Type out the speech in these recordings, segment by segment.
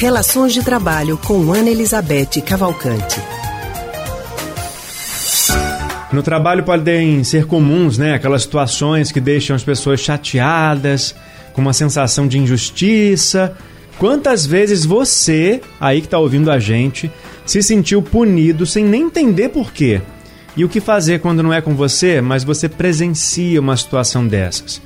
Relações de Trabalho com Ana Elizabeth Cavalcante. No trabalho podem ser comuns, né? Aquelas situações que deixam as pessoas chateadas, com uma sensação de injustiça. Quantas vezes você, aí que está ouvindo a gente, se sentiu punido sem nem entender por quê? E o que fazer quando não é com você, mas você presencia uma situação dessas?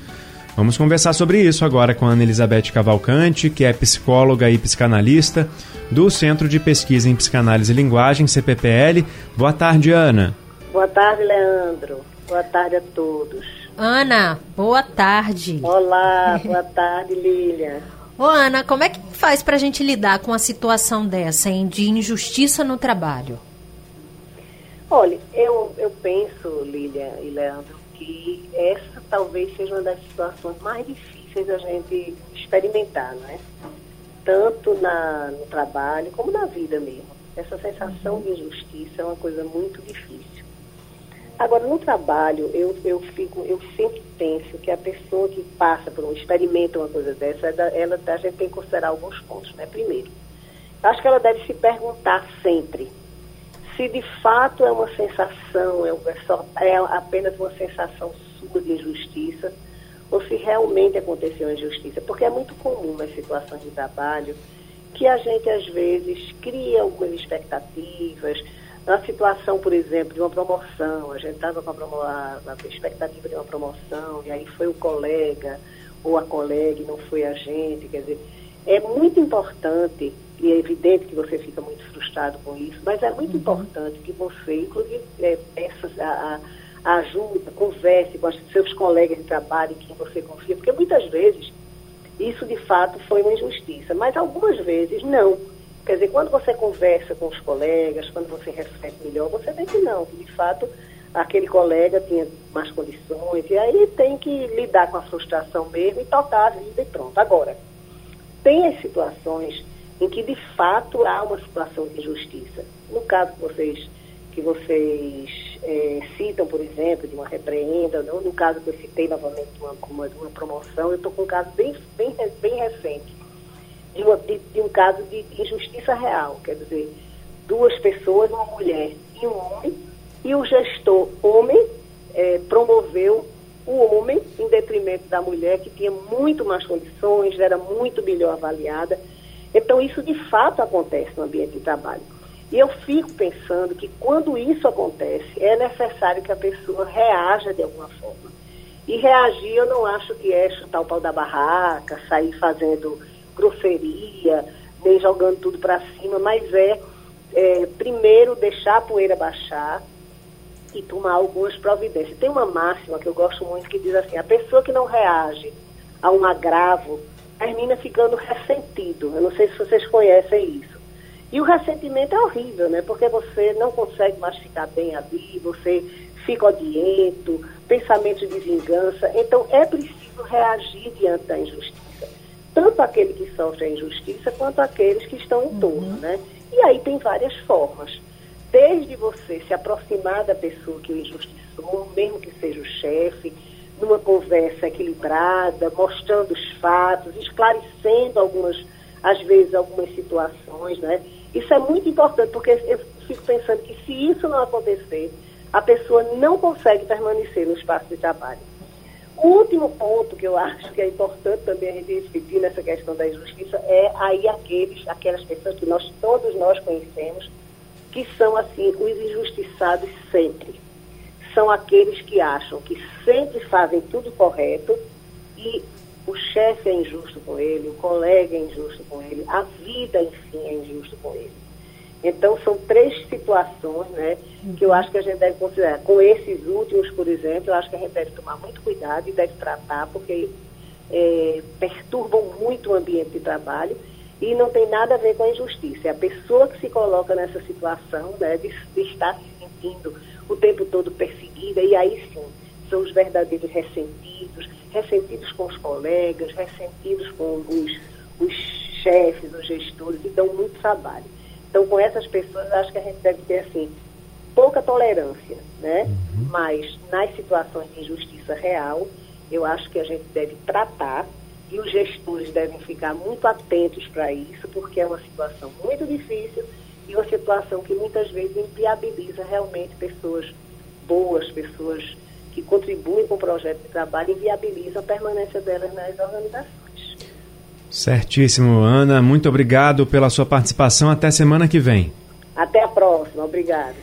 Vamos conversar sobre isso agora com a Ana Elizabeth Cavalcante, que é psicóloga e psicanalista do Centro de Pesquisa em Psicanálise e Linguagem, CPPL. Boa tarde, Ana. Boa tarde, Leandro. Boa tarde a todos. Ana, boa tarde. Olá, boa tarde, Lilian. Ô, Ana, como é que faz para a gente lidar com uma situação dessa, hein, de injustiça no trabalho? Olha, eu, eu penso, Lilian e Leandro, que essa talvez seja uma das situações mais difíceis da gente experimentar, não é? Tanto na, no trabalho como na vida mesmo. Essa sensação de injustiça é uma coisa muito difícil. Agora, no trabalho, eu, eu, fico, eu sempre penso que a pessoa que passa por um, experimenta uma coisa dessa, ela, a gente tem que considerar alguns pontos, né? Primeiro, acho que ela deve se perguntar sempre se de fato é uma sensação, é, só, é apenas uma sensação sua de injustiça, ou se realmente aconteceu injustiça. Porque é muito comum nas situações de trabalho que a gente, às vezes, cria algumas expectativas. Na situação, por exemplo, de uma promoção, a gente estava com a, a expectativa de uma promoção, e aí foi o colega ou a colega e não foi a gente. Quer dizer, é muito importante e é evidente que você fica muito frustrado com isso, mas é muito uhum. importante que você, inclusive, é, peça a, a, ajuda, converse com os seus colegas de trabalho em quem você confia, porque muitas vezes isso de fato foi uma injustiça, mas algumas vezes não. Quer dizer, quando você conversa com os colegas, quando você reflete melhor, você vê que não, que de fato aquele colega tinha mais condições, e aí tem que lidar com a frustração mesmo e tocar a vida e pronto. Agora, tem as situações em que de fato há uma situação de injustiça. No caso que vocês, que vocês é, citam, por exemplo, de uma repreenda, não? no caso que eu citei novamente de uma, uma, uma promoção, eu estou com um caso bem, bem, bem recente, de, uma, de, de um caso de injustiça real, quer dizer, duas pessoas, uma mulher e um homem, e o gestor homem é, promoveu o homem em detrimento da mulher, que tinha muito mais condições, era muito melhor avaliada. Então, isso de fato acontece no ambiente de trabalho. E eu fico pensando que quando isso acontece, é necessário que a pessoa reaja de alguma forma. E reagir, eu não acho que é chutar o pau da barraca, sair fazendo grosseria, nem jogando tudo para cima, mas é, é, primeiro deixar a poeira baixar e tomar algumas providências. Tem uma máxima que eu gosto muito que diz assim: a pessoa que não reage a um agravo termina ficando ressentido. Eu não sei se vocês conhecem isso. E o ressentimento é horrível, né? Porque você não consegue mais ficar bem ali, você fica odiento, pensamento de vingança. Então é preciso reagir diante da injustiça. Tanto aquele que sofre a injustiça quanto aqueles que estão em torno, uhum. né? E aí tem várias formas. Desde você se aproximar da pessoa que o injustiçou, mesmo que seja o chefe, conversa equilibrada, mostrando os fatos, esclarecendo algumas, às vezes, algumas situações, né? Isso é muito importante, porque eu fico pensando que se isso não acontecer, a pessoa não consegue permanecer no espaço de trabalho. O último ponto que eu acho que é importante também a gente repetir nessa questão da injustiça é aí aqueles, aquelas pessoas que nós todos nós conhecemos, que são assim os injustiçados sempre são aqueles que acham que sempre fazem tudo correto e o chefe é injusto com ele, o colega é injusto com ele, a vida, enfim, é injusta com ele. Então, são três situações né, que eu acho que a gente deve considerar. Com esses últimos, por exemplo, eu acho que a gente deve tomar muito cuidado e deve tratar, porque é, perturbam muito o ambiente de trabalho e não tem nada a ver com a injustiça. É a pessoa que se coloca nessa situação né, de, de estar se sentindo o tempo todo perseguida, e aí sim, são os verdadeiros ressentidos, ressentidos com os colegas, ressentidos com os, os chefes, os gestores, e dão muito trabalho. Então, com essas pessoas, acho que a gente deve ter, assim, pouca tolerância, né? Uhum. Mas nas situações de injustiça real, eu acho que a gente deve tratar e os gestores devem ficar muito atentos para isso, porque é uma situação muito difícil e uma situação que muitas vezes inviabiliza realmente pessoas boas, pessoas que contribuem com o projeto de trabalho e viabiliza a permanência delas nas organizações. Certíssimo, Ana. Muito obrigado pela sua participação. Até semana que vem. Até a próxima. Obrigada.